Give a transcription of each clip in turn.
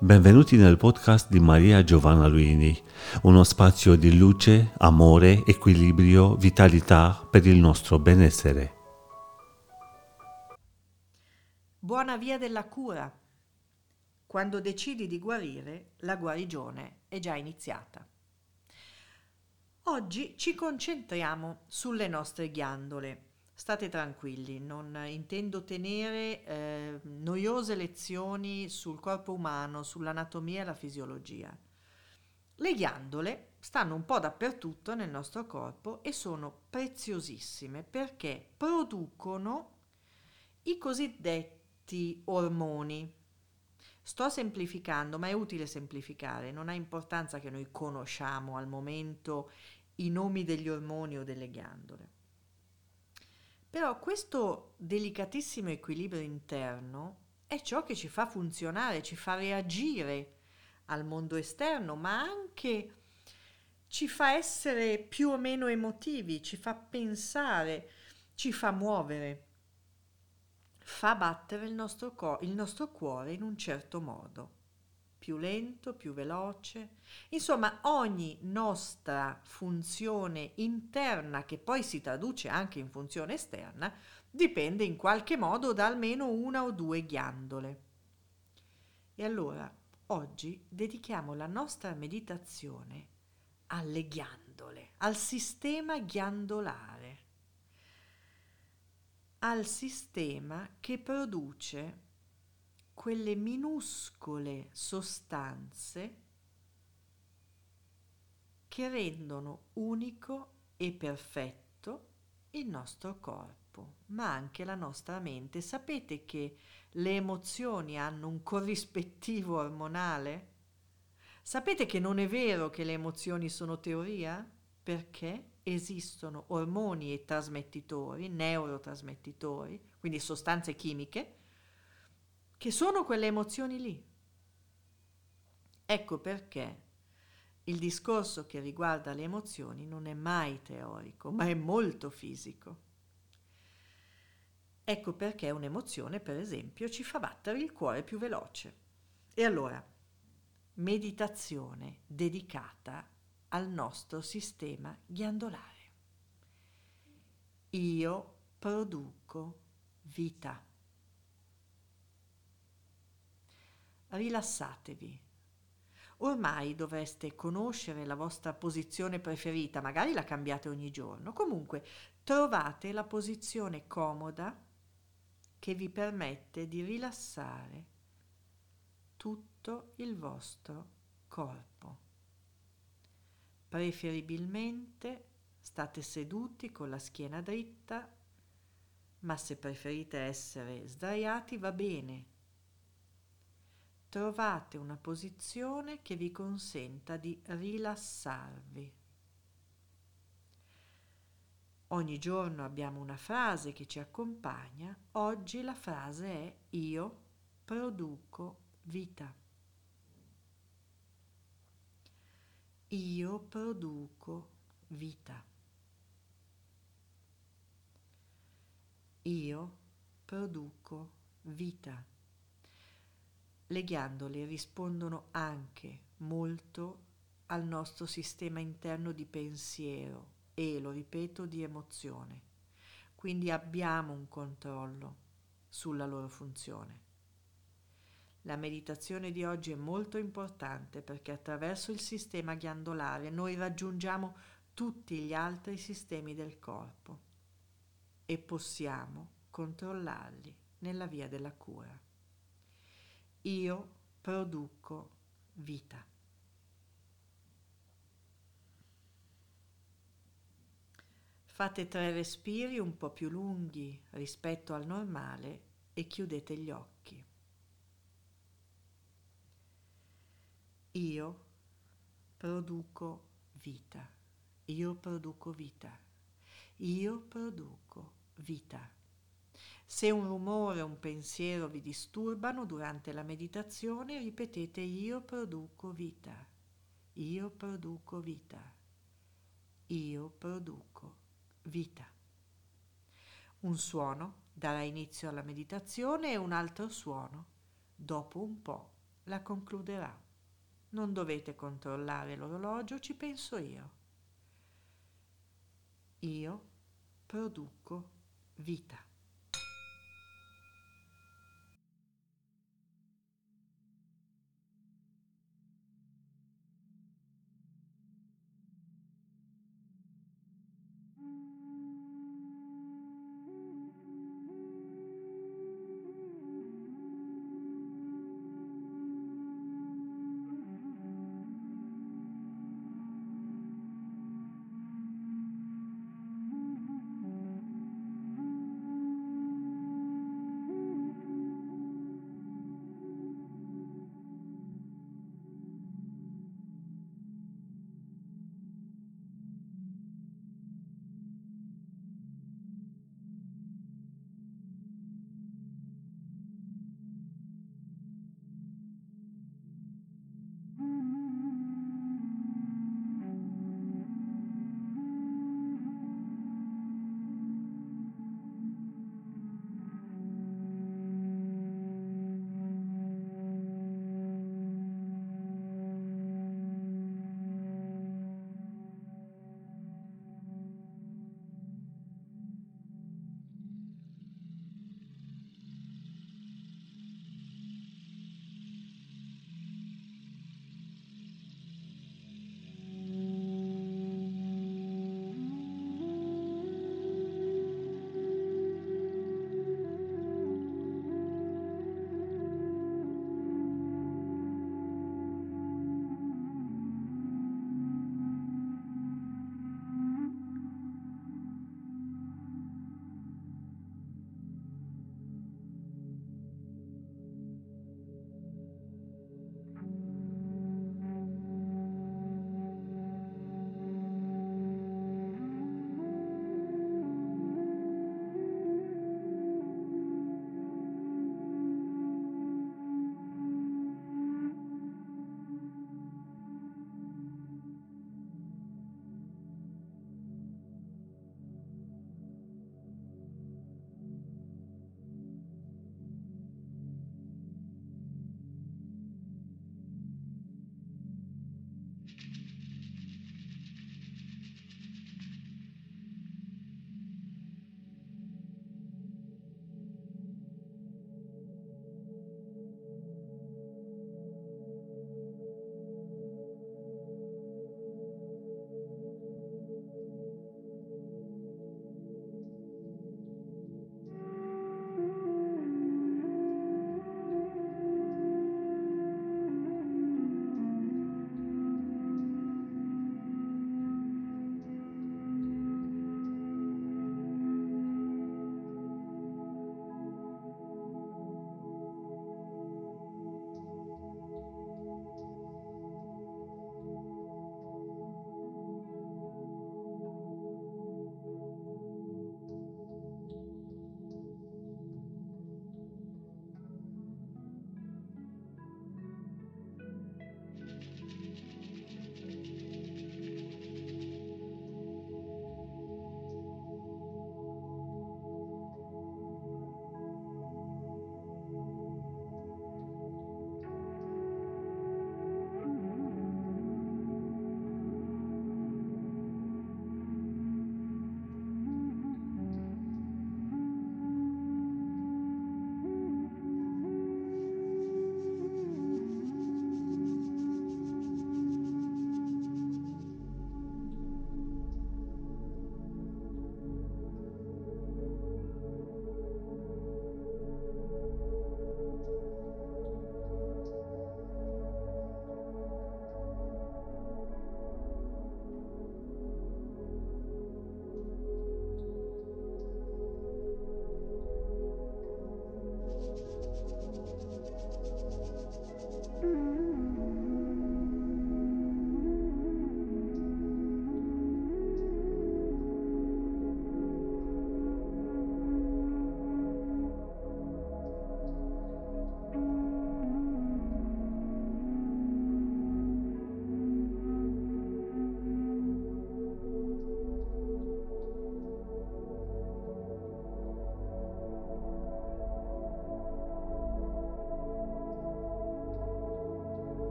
Benvenuti nel podcast di Maria Giovanna Luini, uno spazio di luce, amore, equilibrio, vitalità per il nostro benessere. Buona via della cura. Quando decidi di guarire, la guarigione è già iniziata. Oggi ci concentriamo sulle nostre ghiandole State tranquilli, non intendo tenere eh, noiose lezioni sul corpo umano, sull'anatomia e la fisiologia. Le ghiandole stanno un po' dappertutto nel nostro corpo e sono preziosissime perché producono i cosiddetti ormoni. Sto semplificando, ma è utile semplificare, non ha importanza che noi conosciamo al momento i nomi degli ormoni o delle ghiandole. Però questo delicatissimo equilibrio interno è ciò che ci fa funzionare, ci fa reagire al mondo esterno, ma anche ci fa essere più o meno emotivi, ci fa pensare, ci fa muovere, fa battere il nostro, co- il nostro cuore in un certo modo più lento, più veloce. Insomma, ogni nostra funzione interna, che poi si traduce anche in funzione esterna, dipende in qualche modo da almeno una o due ghiandole. E allora, oggi dedichiamo la nostra meditazione alle ghiandole, al sistema ghiandolare, al sistema che produce quelle minuscole sostanze che rendono unico e perfetto il nostro corpo, ma anche la nostra mente. Sapete che le emozioni hanno un corrispettivo ormonale? Sapete che non è vero che le emozioni sono teoria? Perché esistono ormoni e trasmettitori, neurotrasmettitori, quindi sostanze chimiche, che sono quelle emozioni lì. Ecco perché il discorso che riguarda le emozioni non è mai teorico, ma è molto fisico. Ecco perché un'emozione, per esempio, ci fa battere il cuore più veloce. E allora, meditazione dedicata al nostro sistema ghiandolare. Io produco vita. Rilassatevi. Ormai dovreste conoscere la vostra posizione preferita, magari la cambiate ogni giorno. Comunque, trovate la posizione comoda che vi permette di rilassare tutto il vostro corpo. Preferibilmente state seduti con la schiena dritta, ma se preferite essere sdraiati va bene trovate una posizione che vi consenta di rilassarvi. Ogni giorno abbiamo una frase che ci accompagna, oggi la frase è io produco vita. Io produco vita. Io produco vita. Le ghiandole rispondono anche molto al nostro sistema interno di pensiero e, lo ripeto, di emozione. Quindi abbiamo un controllo sulla loro funzione. La meditazione di oggi è molto importante perché attraverso il sistema ghiandolare noi raggiungiamo tutti gli altri sistemi del corpo e possiamo controllarli nella via della cura. Io produco vita. Fate tre respiri un po' più lunghi rispetto al normale e chiudete gli occhi. Io produco vita. Io produco vita. Io produco vita. Se un rumore o un pensiero vi disturbano durante la meditazione, ripetete io produco vita, io produco vita, io produco vita. Un suono darà inizio alla meditazione e un altro suono dopo un po' la concluderà. Non dovete controllare l'orologio, ci penso io. Io produco vita.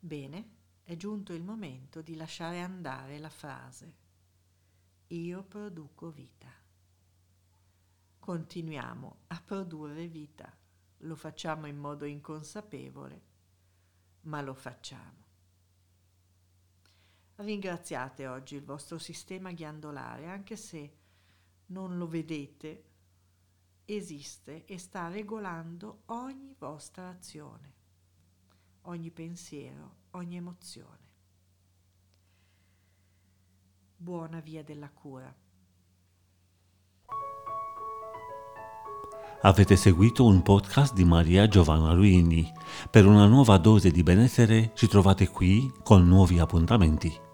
Bene, è giunto il momento di lasciare andare la frase. Io produco vita. Continuiamo a produrre vita. Lo facciamo in modo inconsapevole, ma lo facciamo. Ringraziate oggi il vostro sistema ghiandolare, anche se non lo vedete, esiste e sta regolando ogni vostra azione, ogni pensiero, ogni emozione. Buona via della cura. Avete seguito un podcast di Maria Giovanna Luini. Per una nuova dose di benessere ci trovate qui con nuovi appuntamenti.